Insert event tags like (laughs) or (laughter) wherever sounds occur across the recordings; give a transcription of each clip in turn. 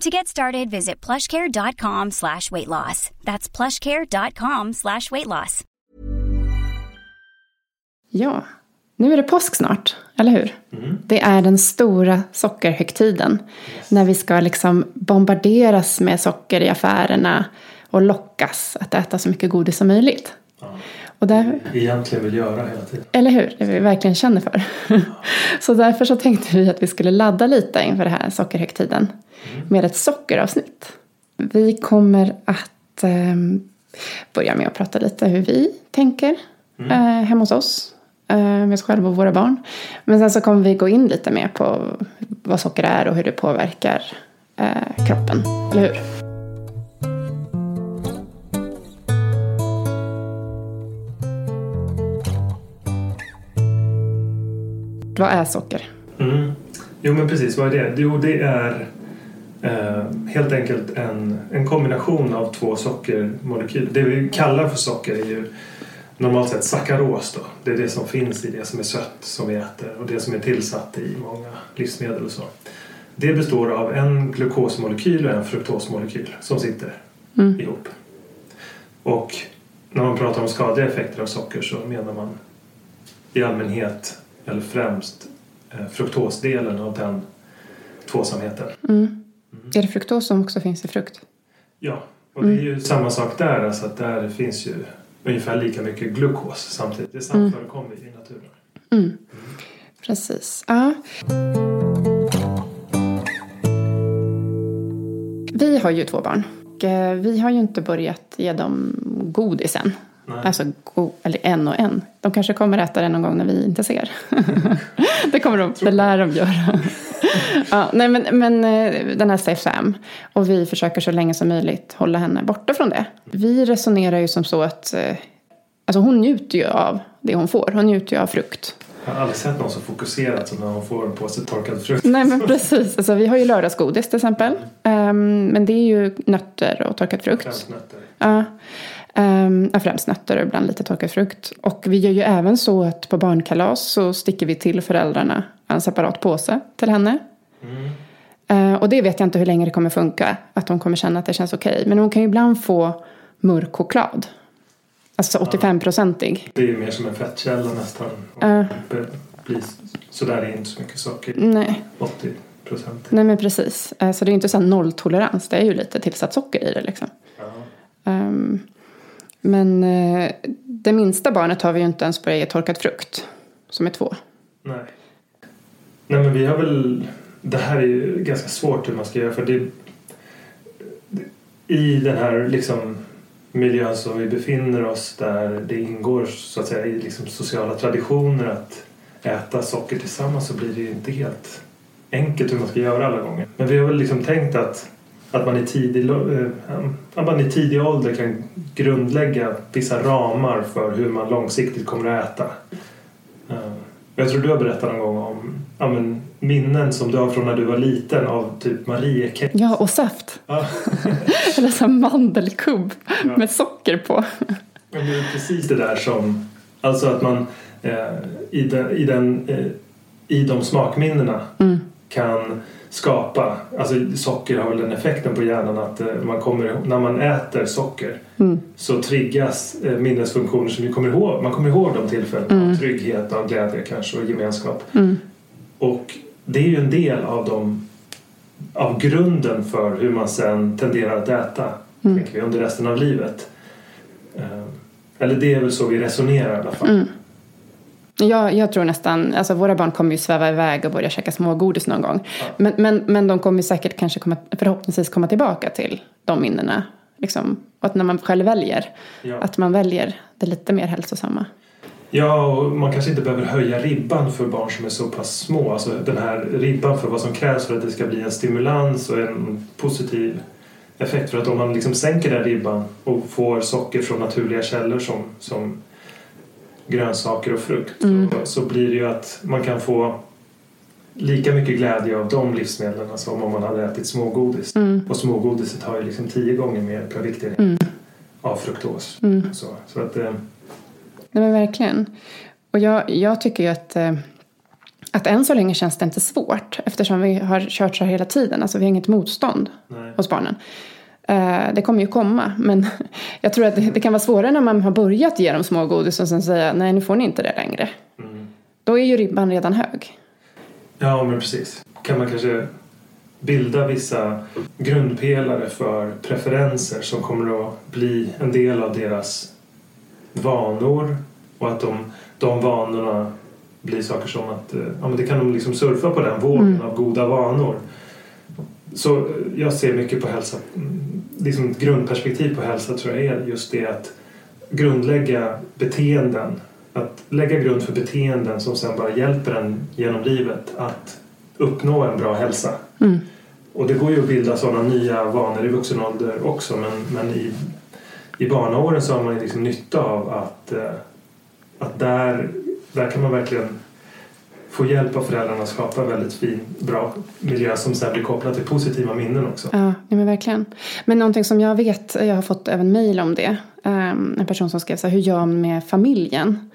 To get started, visit plushcare.com slash weight loss. That's plushcare.com slash weight loss. Ja, nu är det påsk snart, eller hur? Det är den stora sockerhögtiden. När vi ska liksom bombarderas med socker i affärerna och lockas att äta så mycket godis som möjligt. Och där, Egentligen vill göra hela tiden. eller hur? Det vi verkligen känner för. (laughs) så därför så tänkte vi att vi skulle ladda lite inför den här sockerhögtiden med ett sockeravsnitt. Vi kommer att eh, börja med att prata lite hur vi tänker eh, hemma hos oss. Eh, med oss själva och våra barn. Men sen så kommer vi gå in lite mer på vad socker är och hur det påverkar eh, kroppen. Eller hur? Vad är socker? Mm. Jo men precis, vad är det? Jo det är eh, helt enkelt en, en kombination av två sockermolekyler. Det vi kallar för socker är ju normalt sett sackaros då. Det är det som finns i det som är sött som vi äter och det som är tillsatt i många livsmedel och så. Det består av en glukosmolekyl och en fruktosmolekyl som sitter Mm. ihop. Och när man pratar om skadliga effekter av socker så menar man i allmänhet eller främst eh, fruktosdelen av den tvåsamheten. Mm. Är det fruktos som också finns i frukt? Ja, och det är ju samma sak där. Alltså att där finns ju ungefär lika mycket glukos samtidigt. Det samförekommer i naturen. Mm. Precis. Ja. Vi har ju två barn. Och eh, vi har ju inte börjat ge dem godis än. Nej. Alltså, go- eller en och en. De kanske kommer äta det någon gång när vi inte ser. (laughs) det kommer de, det lär de göra. (laughs) ja, nej, men, men eh, den här Safe Sam. Och vi försöker så länge som möjligt hålla henne borta från det. Vi resonerar ju som så att eh, alltså hon njuter ju av det hon får. Hon njuter ju av frukt. Jag har aldrig sett någon så fokuserad som när hon får en påse torkad frukt. Nej men precis. Alltså, vi har ju lördagsgodis till exempel. Ehm, men det är ju nötter och torkad frukt. Främst nötter. Ja. Um, ja, främst nötter och ibland lite torkad frukt. Och vi gör ju även så att på barnkalas så sticker vi till föräldrarna en separat påse till henne. Eh, och det vet jag inte hur länge det kommer funka. Att hon kommer känna att det känns okej. Men hon kan ju ibland få mörk choklad. Alltså 85-procentig. Det är ju mer som en fettkälla nästan. Ja. Blir så där är inte så mycket socker. Nej. 80 procent. Nej men precis. Eh, Så det är ju inte så här nolltolerans. Det är ju lite tillsatt socker i det liksom. Ehm, men eh, det minsta barnet har vi ju inte ens börjat ge torkad frukt. Som är två. Nej. Nej men vi har väl... Det här är ju ganska svårt hur man ska göra för det... I den här liksom miljön som vi befinner oss där det ingår så att säga i liksom sociala traditioner att äta socker tillsammans så blir det ju inte helt enkelt hur man ska göra alla gånger. Men vi har väl liksom tänkt att, att man i tidig, eh, att man i tidig ålder kan grundlägga vissa ramar för hur man långsiktigt kommer att äta. Eh, Jag tror du har berättat någon gång om ja, men, minnen som du har från när du var liten av typ Mariekex. Ja, och saft. Ja. (laughs) Eller så mandelkubb Ja. med socker på. Det är precis det där som... Alltså att man eh, i, den, i, den, eh, i de smakminnena kan skapa... Alltså socker har väl den effekten på hjärnan att eh, man kommer, när man äter socker så triggas eh, minnesfunktioner som vi kommer ihåg. Man kommer ihåg de tillfällen av trygghet, av glädje kanske och gemenskap. Och det är ju en del av de av grunden för hur man sen tenderar att äta tänker vi, under resten av livet. Eh, Eller det är väl så vi resonerar i alla fall. Jag, jag tror nästan, alltså våra barn kommer ju sväva iväg och börja käka smågodis någon gång. Men, men, men de kommer säkert kanske komma, förhoppningsvis komma tillbaka till de minnena. Liksom. Och att när man själv väljer, Ja. att man väljer det lite mer hälsosamma. Ja, och man kanske inte behöver höja ribban för barn som är så pass små. Alltså den här ribban för vad som krävs för att det ska bli en stimulans och en positiv effekt. För att om man liksom sänker den ribban och får socker från naturliga källor som, som grönsaker och frukt så, så blir det ju att man kan få lika mycket glädje av de livsmedlen som om man hade ätit smågodis. Och smågodiset har ju liksom tio gånger mer per viktenhet av fruktos. Så, så att, eh, Nej men verkligen. Och jag, jag tycker ju att, eh, att än så länge känns det inte svårt. Eftersom vi har kört så här hela tiden. Alltså vi har inget motstånd Nej. hos barnen. Eh, det kommer ju komma. Men (laughs) jag tror att det, kan vara svårare när man har börjat ge dem smågodis och sen säga nej nu får ni inte det längre. Då är ju ribban redan hög. Ja, men precis. Kan man kanske bilda vissa grundpelare för preferenser som kommer att bli en del av deras vanor och att de, de vanorna blir saker som att eh, ja, men det kan de liksom surfa på den vågen av goda vanor. Så jag ser mycket på hälsa, mm, liksom ett grundperspektiv på hälsa tror jag är just det att grundlägga beteenden. Att lägga grund för beteenden som sen bara hjälper en genom livet att uppnå en bra hälsa. Och det går ju att bilda sådana nya vanor i vuxen ålder också men, men i, i barnaåren så har man liksom nytta av att, eh, att där, där kan man verkligen få hjälp av föräldrarna att skapa väldigt fin, bra miljö som sen blir kopplad till positiva minnen också. Ja, men verkligen. Men någonting som jag vet, jag har fått även mejl om det. Um, en person som skrev så här, hur gör man med familjen?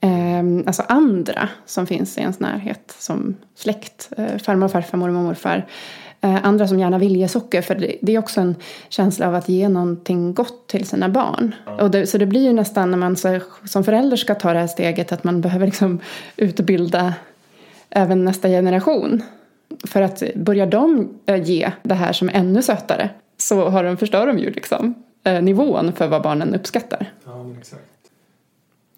Um, alltså andra som finns i ens närhet som släkt, uh, farmor, farfar, mormor, morfar. Uh, andra som gärna vill ge socker för det, det, är också en känsla av att ge någonting gott till sina barn. Ja. Och det, så det blir ju nästan när man så, som förälder ska ta det här steget att man behöver liksom utbilda även nästa generation. För att börjar de eh, ge det här som är ännu sötare så har de, förstör de ju liksom eh, nivån för vad barnen uppskattar. Ja, men exakt.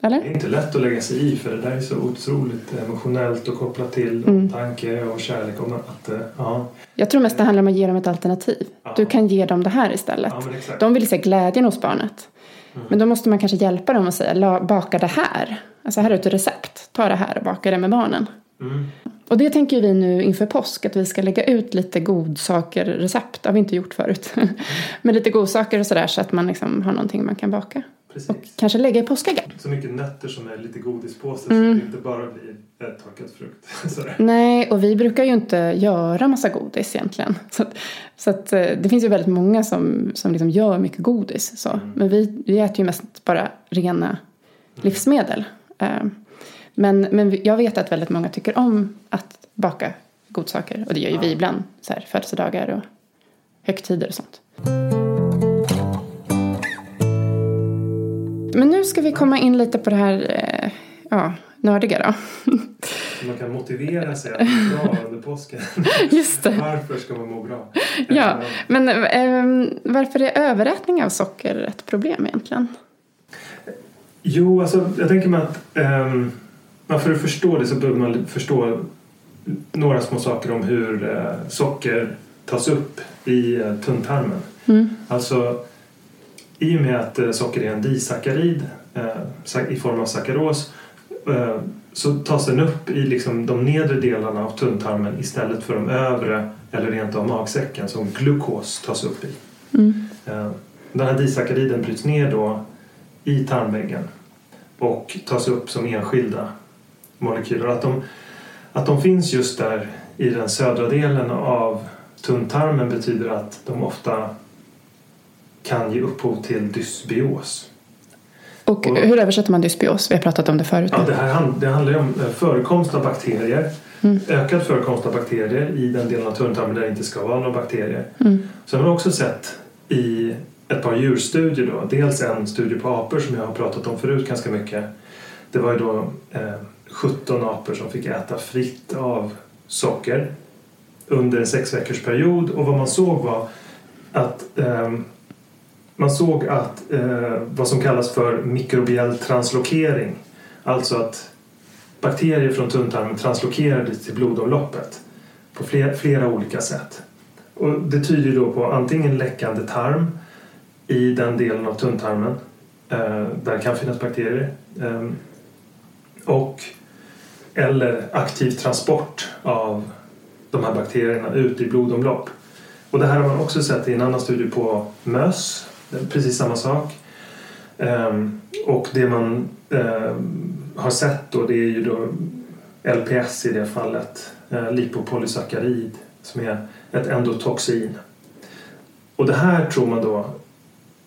Eller? Det är inte lätt att lägga sig i för det där är så otroligt emotionellt och kopplat till mm. tanke och kärlek. Och att, eh, ja. Jag tror mest det handlar om att ge dem ett alternativ. Ja. Du kan ge dem det här istället. Ja, de vill se glädjen hos barnet. Mm. Men då måste man kanske hjälpa dem och säga baka det här. Alltså här är ett recept. Ta det här och baka det med barnen. Mm. Och det tänker vi nu inför påsk att vi ska lägga ut lite godsaker, recept, det har vi inte gjort förut. (laughs) Mm. Men lite godsaker och sådär så att man liksom har någonting man kan baka. Precis. Och kanske lägga i påskäggen. Så mycket nötter som är lite godispåse mm. så att det inte bara blir torkad frukt. (laughs) Nej, och vi brukar ju inte göra massa godis egentligen. Så, att, så att, eh, det finns ju väldigt många som, som liksom gör mycket godis. Så. Mm. Men vi, vi äter ju mest bara rena mm. livsmedel. Mm. Men, men jag vet att väldigt många tycker om att baka godsaker. Och det gör ju ja. vi ibland. Så här, födelsedagar och högtider och sånt. Men nu ska vi komma in lite på det här eh, ja, nördiga då. (laughs) Man kan motivera sig att må bra under påsken. (laughs) Just det. Varför ska man må bra? Ja, men äh, varför är överätning av socker ett problem egentligen? Jo, alltså jag tänker mig att ähm, Ja, för att förstå det så behöver man förstå några små saker om hur eh, socker tas upp i eh, tunntarmen. Mm. Alltså i och med att eh, socker är en disackarid i form av sackaros så tas den upp i liksom de nedre delarna av tunntarmen istället för de övre eller rent av magsäcken som glukos tas upp i. Mm. Den här disakariden bryts ner då i tarmväggen och tas upp som enskilda molekyler. Att de, att de finns just där i den södra delen av tunntarmen betyder att de ofta kan ge upphov till dysbios. Och, och hur översätter man dysbios? Vi har pratat om det förut. Ja, det, här, det handlar ju om eh, förekomst av bakterier. Mm. Ökad förekomst av bakterier i den delen av tunntarmen där det inte ska vara några bakterier. Mm. Sen har vi också sett i ett par djurstudier då. Dels en studie på apor som jag har pratat om förut ganska mycket. Det var ju då eh, 17 apor som fick äta fritt av socker under en sex veckors period och vad man såg var att eh, man såg att eh, vad som kallas för mikrobiell translokering alltså att bakterier från tunntarmen translokerades till blodomloppet på flera, flera olika sätt. Och det tyder då på antingen läckande tarm i den delen av tunntarmen eh, där det kan finnas bakterier ehm, och eller aktiv transport av de här bakterierna ut i blodomlopp. Och det här har man också sett i en annan studie på möss. Precis samma sak. Um, och det man um, har sett då det är ju då LPS i det fallet. Uh, lipopolysackarid som är ett endotoxin. Och det här tror man då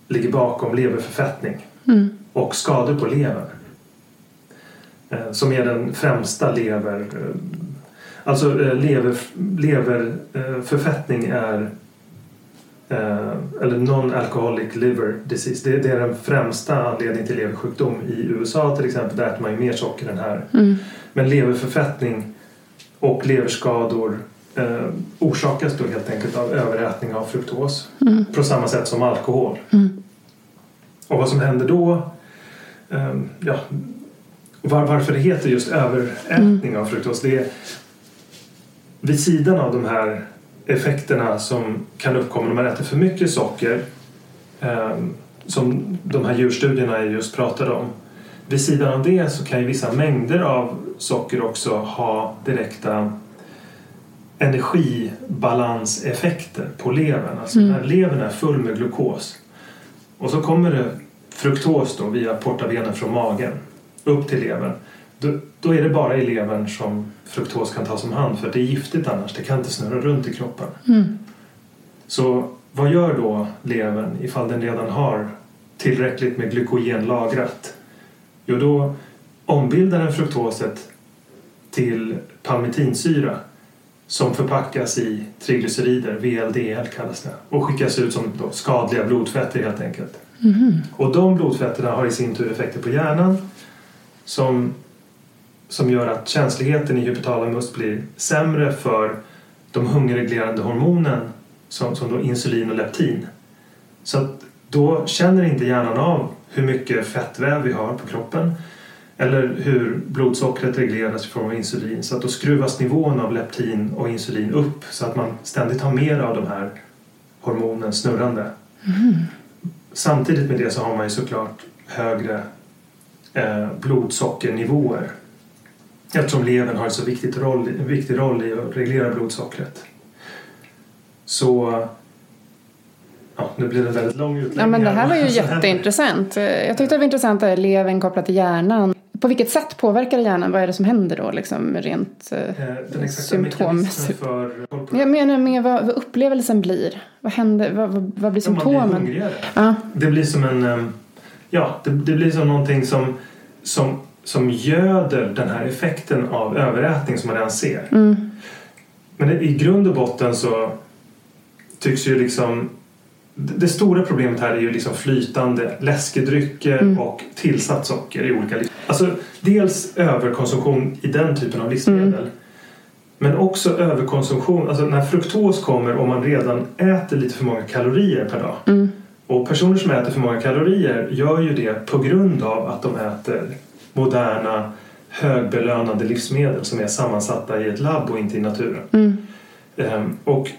ligger bakom leverförfettning mm. och skador på levern. Eh, som är den främsta lever... Eh, alltså eh, lever, leverförfettning är eller non-alcoholic liver disease. Det, det, är den främsta anledningen till leversjukdom i USA till exempel. Där äter man ju mer socker än här. Mm. Men leverförfettning och leverskador eh, orsakas då helt enkelt av överätning av fruktos. Mm. På samma sätt som alkohol. Mm. Och vad som händer då eh, ja, var, varför det heter just överätning mm. av fruktos. Det är vid sidan av de här effekterna som kan uppkomma när man äter för mycket socker eh, som de här djurstudierna jag just pratade om. Vid sidan av det så kan ju vissa mängder av socker också ha direkta energibalanseffekter på levern. Alltså mm. när levern är full med glukos och så kommer det fruktos då via portavenen från magen upp till levern. då, då är det bara i levern som fruktos kan tas om hand för det är giftigt annars. Det kan inte snurra runt i kroppen. Så vad gör då levern ifall den redan har tillräckligt med glykogen lagrat? Jo, då ombildar den fruktoset till palmitinsyra som förpackas i triglycerider, VLDL kallas det, och skickas ut som skadliga blodfetter helt enkelt. Och de blodfetterna har i sin tur effekter på hjärnan som, som gör att känsligheten i hypotalamus blir sämre för de hungerreglerande hormonen som, som då insulin och leptin. Så att då känner inte hjärnan av hur mycket fettväv vi har på kroppen eller hur blodsockret regleras i form av insulin. Så att då skruvas nivån av leptin och insulin upp så att man ständigt har mer av de här hormonen snurrande. Samtidigt med det så har man ju såklart högre blodsockernivåer eftersom levern har en så viktig roll, viktig roll i att reglera blodsockret. Så ja, nu blir det en väldigt lång utläggning. Ja, men det här var ju (laughs) jätteintressant. Jag tyckte det var intressant att levern kopplat till hjärnan. På vilket sätt påverkar det hjärnan? Vad är det som händer då liksom rent eh, Eh, Den exakta symptom? mekanismen för Jag menar med vad, vad upplevelsen blir. Vad händer? Vad, vad, vad blir Om man blir symptomen? hungrigare. Ja. Det blir som en... Ja, det, det blir som någonting som, som, som göder den här effekten av överätning som man redan ser. Mm. Men i grund och botten så tycks ju liksom... Det det stora problemet här är ju liksom flytande läskedrycker Mm. och tillsatt socker i olika liv. Alltså dels överkonsumtion i den typen av livsmedel. Mm. Men också överkonsumtion, alltså när fruktos kommer om man redan äter lite för många kalorier per dag. Mm. Och personer som äter för många kalorier gör ju det på grund av att de äter moderna högbelönande livsmedel som är sammansatta i ett labb och inte i naturen. Mm. Ehm, och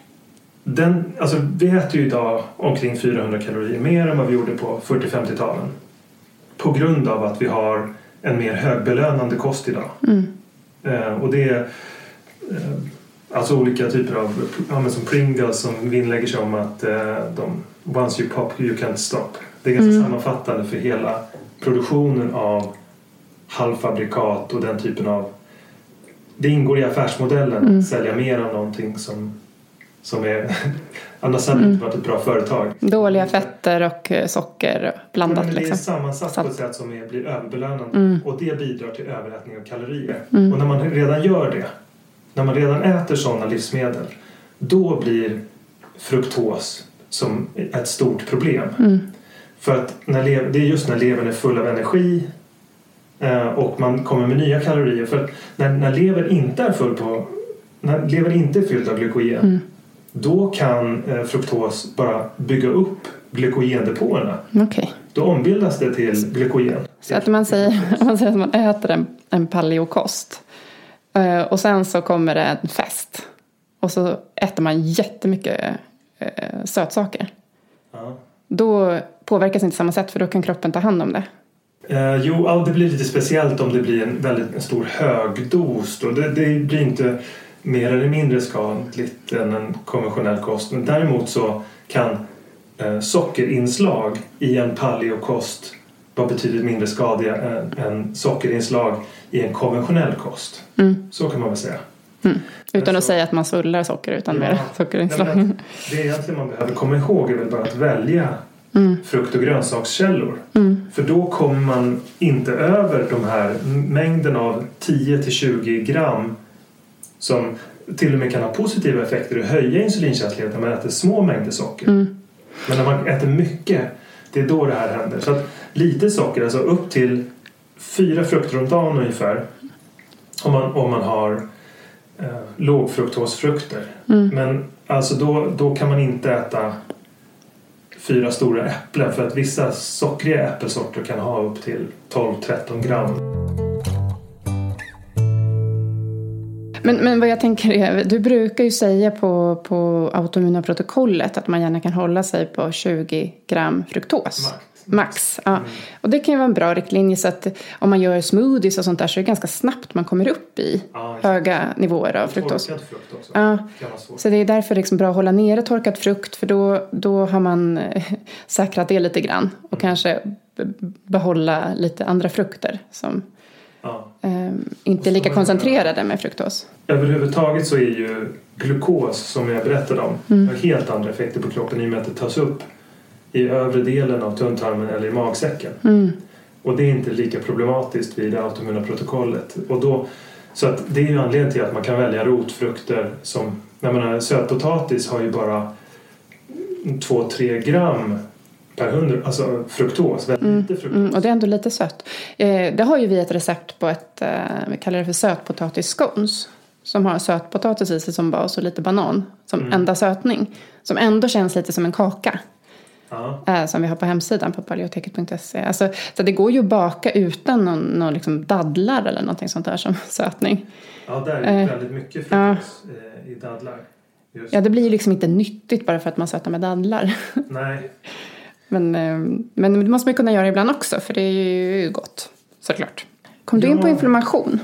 den, alltså vi äter ju idag omkring 400 kalorier mer än vad vi gjorde på 40-50-talen. På grund av att vi har en mer högbelönande kost idag. Mm. Ehm, och det är eh, alltså olika typer av, ja, som Pringles som vinnlägger sig om att eh, de once you pop you can't stop. Det är ganska sammanfattande för hela produktionen av halvfabrikat och den typen av det ingår i affärsmodellen att sälja mer av någonting som, som är (laughs) annars hade det inte varit ett bra företag. Dåliga fetter och eh, socker blandat Men det är liksom. sammansatt på ett sätt som är, blir överbelönande och det bidrar till överätning av kalorier. Och när man redan gör det, när man redan äter sådana livsmedel, då blir fruktos som ett stort problem. För att när det är just när levern är full av energi eh, och man kommer med nya kalorier. För när, när levern inte är full på när levern inte är fylld av glykogen då kan eh, fruktos bara bygga upp glykogendepåerna. Okej. Då ombildas det till glykogen. Så att man säger, (laughs) man säger att man äter en, en paleokost. Eh, och sen så kommer det en fest. Och så äter man jättemycket eh, sötsaker. Ja. Då påverkas inte samma sätt för då kan kroppen ta hand om det. Eh, jo, det blir lite speciellt om det blir en väldigt en stor högdos. Då. Det, det blir inte mer eller mindre skadligt än en konventionell kost. Men däremot så kan eh, sockerinslag i en paleokost vara betydligt mindre skadliga än, än sockerinslag i en konventionell kost. Så kan man väl säga. Utan att så- säga att man svullar socker utan mer Ja. (laughs) sockerinslag. Nej, men Det egentligen man behöver komma ihåg är väl bara att välja frukt och grönsakskällor. För då kommer man inte över de här mängden av 10 till 20 gram som till och med kan ha positiva effekter och höja insulinkänsligheten när man äter små mängder socker. Men när man äter mycket, det är då det här händer. Så att lite socker, alltså upp till fyra frukter om dagen ungefär om man, om man har eh, lågfruktosfrukter. Men alltså då, då kan man inte äta fyra stora äpplen för att vissa sockriga äppelsorter kan ha upp till 12-13 gram. Men, men vad jag tänker är, du brukar ju säga på, på autoimmuna protokollet att man gärna kan hålla sig på 20 gram fruktos. Max. Max, ja. Och det kan ju vara en bra riktlinje så att om man gör smoothies och sånt där så är det ganska snabbt man kommer upp i Ja, höga nivåer av fruktos. Torkad frukt också. Ja. Så det är därför är liksom bra att hålla nere torkad frukt för då, då har man eh, säkrat det lite grann och kanske b- behålla lite andra frukter som Ja. Ehm, inte lika Så- koncentrerade med fruktos. Överhuvudtaget så är ju glukos som jag berättade om har helt andra effekter på kroppen i och med att det tas upp i övre delen av tunntarmen eller i magsäcken. Och det är inte lika problematiskt vid det autoimmuna protokollet. Och då, så att det är ju anledningen till att man kan välja rotfrukter som, jag menar sötpotatis har ju bara 2-3 gram per hundra, alltså fruktos, väldigt lite fruktos. Mm, och det är ändå lite sött. Eh, det har ju vi ett recept på ett, eh, vi kallar det för sötpotatisscones. Som har sötpotatis i sig som bas och lite banan som enda sötning. Som ändå känns lite som en kaka. Ja. Eh, som vi har på hemsidan på paleoteket.se. Alltså, så det går ju att baka utan någon, någon liksom dadlar eller någonting sånt där som (laughs) sötning. ja, där är Eh, väldigt mycket fruktos eh, i dadlar. Just. Ja, det blir ju liksom inte nyttigt bara för att man sötar med dadlar. (laughs) Nej, Men, men det måste man ju kunna göra ibland också för det är ju gott. Såklart. Kom du in på Ja. inflammation?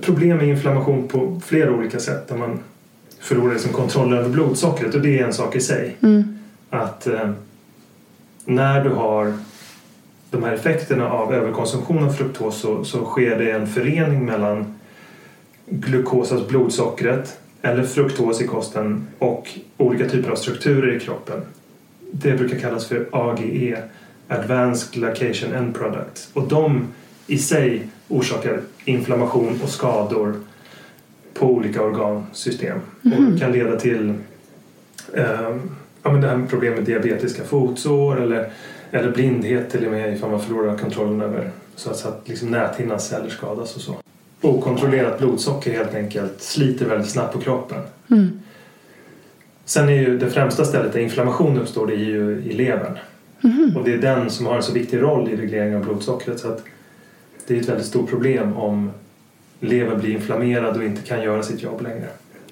problem med inflammation på flera olika sätt där man förlorar liksom kontroll över blodsockret och det är en sak i sig. Att eh, när du har de här effekterna av överkonsumtion av fruktos så, så sker det en förening mellan glukos, alltså blodsockret eller fruktos i kosten och olika typer av strukturer i kroppen. Det brukar kallas för AGE, Advanced Glycation End Product. Och de i sig orsakar inflammation och skador på olika organsystem och kan leda till eh, ja, men det här med problem med diabetiska fotsår eller, eller blindhet till och med ifall man förlorar kontrollen över så att, så att liksom näthinnans celler skadas och så. Okontrollerat blodsocker helt enkelt sliter väldigt snabbt på kroppen. Sen är ju det främsta stället där inflammation uppstår det är ju i levern. Och det är den som har en så viktig roll i regleringen av blodsockret så att det är ett väldigt stort problem om levern blir inflammerad och inte kan göra sitt jobb längre.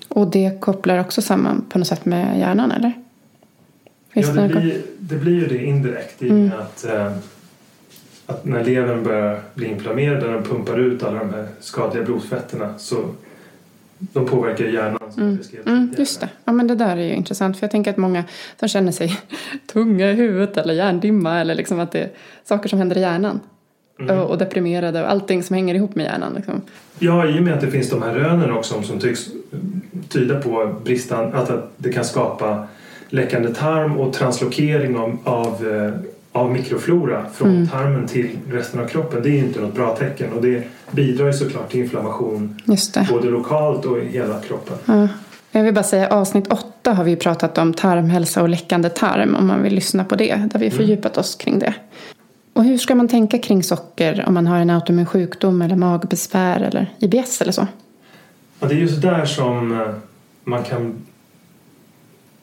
Och det kopplar också samman på något sätt med hjärnan eller? Ja, det blir, det blir ju det indirekt i med att, eh, att när levern börjar bli inflammerad och den pumpar ut alla de här skadliga blodfetterna så de påverkar hjärnan Mm, tidigare. just det. Ja, men det där är ju intressant. För jag tänker att många som känner sig (laughs) tunga i huvudet eller hjärndimma eller liksom att det är saker som händer i hjärnan. Mm. Och, deprimerade och allting som hänger ihop med hjärnan. Liksom. Ja, i och med att det finns de här rönen också som tycks tyda på bristan, att att det kan skapa läckande tarm och translokering av, av, eh, av mikroflora från tarmen till resten av kroppen. Det är inte något bra tecken och det bidrar ju såklart till inflammation både lokalt och i hela kroppen. Ja. Jag vill bara säga avsnitt åtta har vi pratat om tarmhälsa och läckande tarm. Om man vill lyssna på det. Där vi fördjupat oss kring det. Och hur ska man tänka kring socker om man har en autoimmun sjukdom eller magbesvär eller IBS eller så? Ja, det är just där som eh, man kan,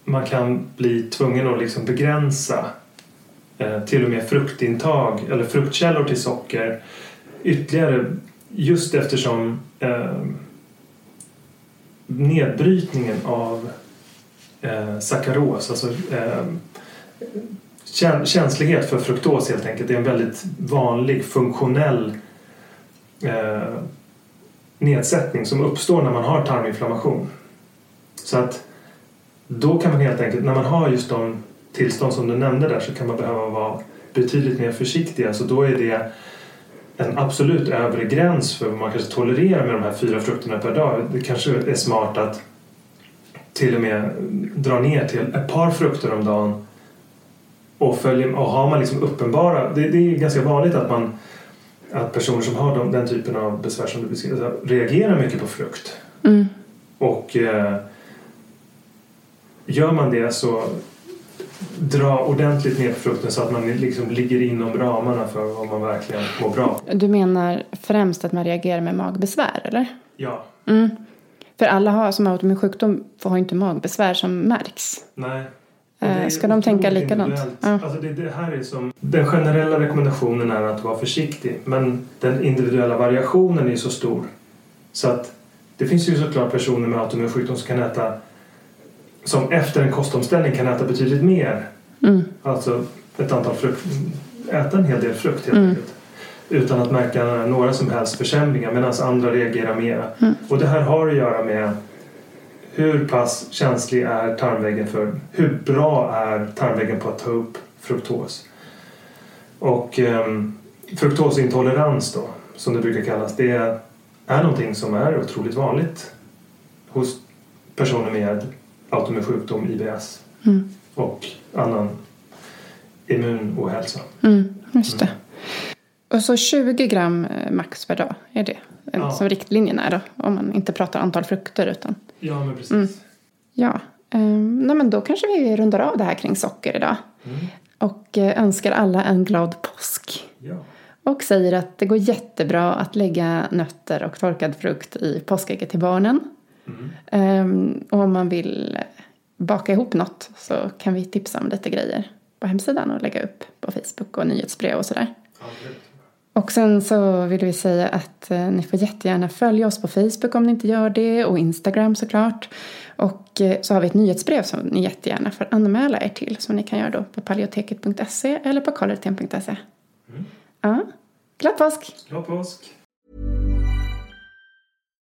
man kan bli tvungen att liksom begränsa eh, till och med fruktintag eller fruktkällor till socker ytterligare just eftersom eh, nedbrytningen av eh, sackaros, alltså eh, känslighet för fruktos helt enkelt, är en väldigt vanlig funktionell eh, nedsättning som uppstår när man har tarminflammation. Så att då kan man helt enkelt, när man har just de tillstånd som du nämnde där så kan man behöva vara betydligt mer försiktig. Alltså då är det en absolut övre gräns för vad man kanske tolererar med de här fyra frukterna per dag. Det kanske är smart att till och med dra ner till ett par frukter om dagen och, följer, och har man liksom uppenbara, det, det är ganska vanligt att man att personer som har de, den typen av besvär som du beskriver reagerar mycket på frukt. Och eh, gör man det så dra ordentligt ner frukten så att man liksom ligger inom ramarna för vad man verkligen mår bra. Du menar främst att man reagerar med magbesvär eller? Ja, För alla har, som har autoimmun sjukdom får ha inte magbesvär som märks. nej. Eh, ska de tänka likadant? Ja. Alltså det, det här är som, den generella rekommendationen är att vara försiktig men den individuella variationen är så stor så att det finns ju såklart personer med autoimmun sjukdom som kan äta som efter en kostomställning kan äta betydligt mer. Mm. Alltså ett antal frukt, äta en hel del frukt helt Mm. enkelt. Utan att märka några som helst försämringar medan andra reagerar mera. Mm. Och det här har att göra med hur pass känslig är tarmväggen för hur bra är tarmväggen på att ta upp fruktos. Och um, fruktosintolerans då som det brukar kallas, det är någonting som är otroligt vanligt hos personer med autoimmun sjukdom, IBS Mm. och annan immunohälsa. Mm, just det. Och så 20 gram eh, max per dag är det Ja. som riktlinjen är då. Om man inte pratar antal frukter utan. Ja, men precis. Mm. Ja, ehm, nej men då kanske vi rundar av det här kring socker idag. Och eh, önskar alla en glad påsk. Ja. Och säger att det går jättebra att lägga nötter och torkad frukt i påskägget till barnen. Ehm, och om man vill baka ihop något så kan vi tipsa om lite grejer på hemsidan och lägga upp på Facebook och nyhetsbrev och sådär. Och sen så vill vi säga att eh, ni får jättegärna följa oss på Facebook om ni inte gör det och Instagram såklart. Och eh, så har vi ett nyhetsbrev som ni jättegärna får anmäla er till som ni kan göra då på paleoteket.se eller på karlreten.se. Ja, glad påsk! Glad påsk!